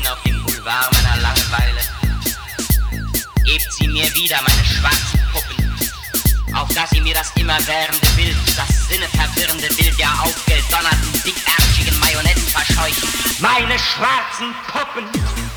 Ideen auf dem Boulevard meiner Langeweile. Gebt sie mir wieder, meine schwarzen Puppen, auf dass sie mir das immerwährende Bild, das sinneverwirrende Bild der aufgedonnerten, dickärschigen Marionetten verscheuchen. Meine schwarzen Puppen!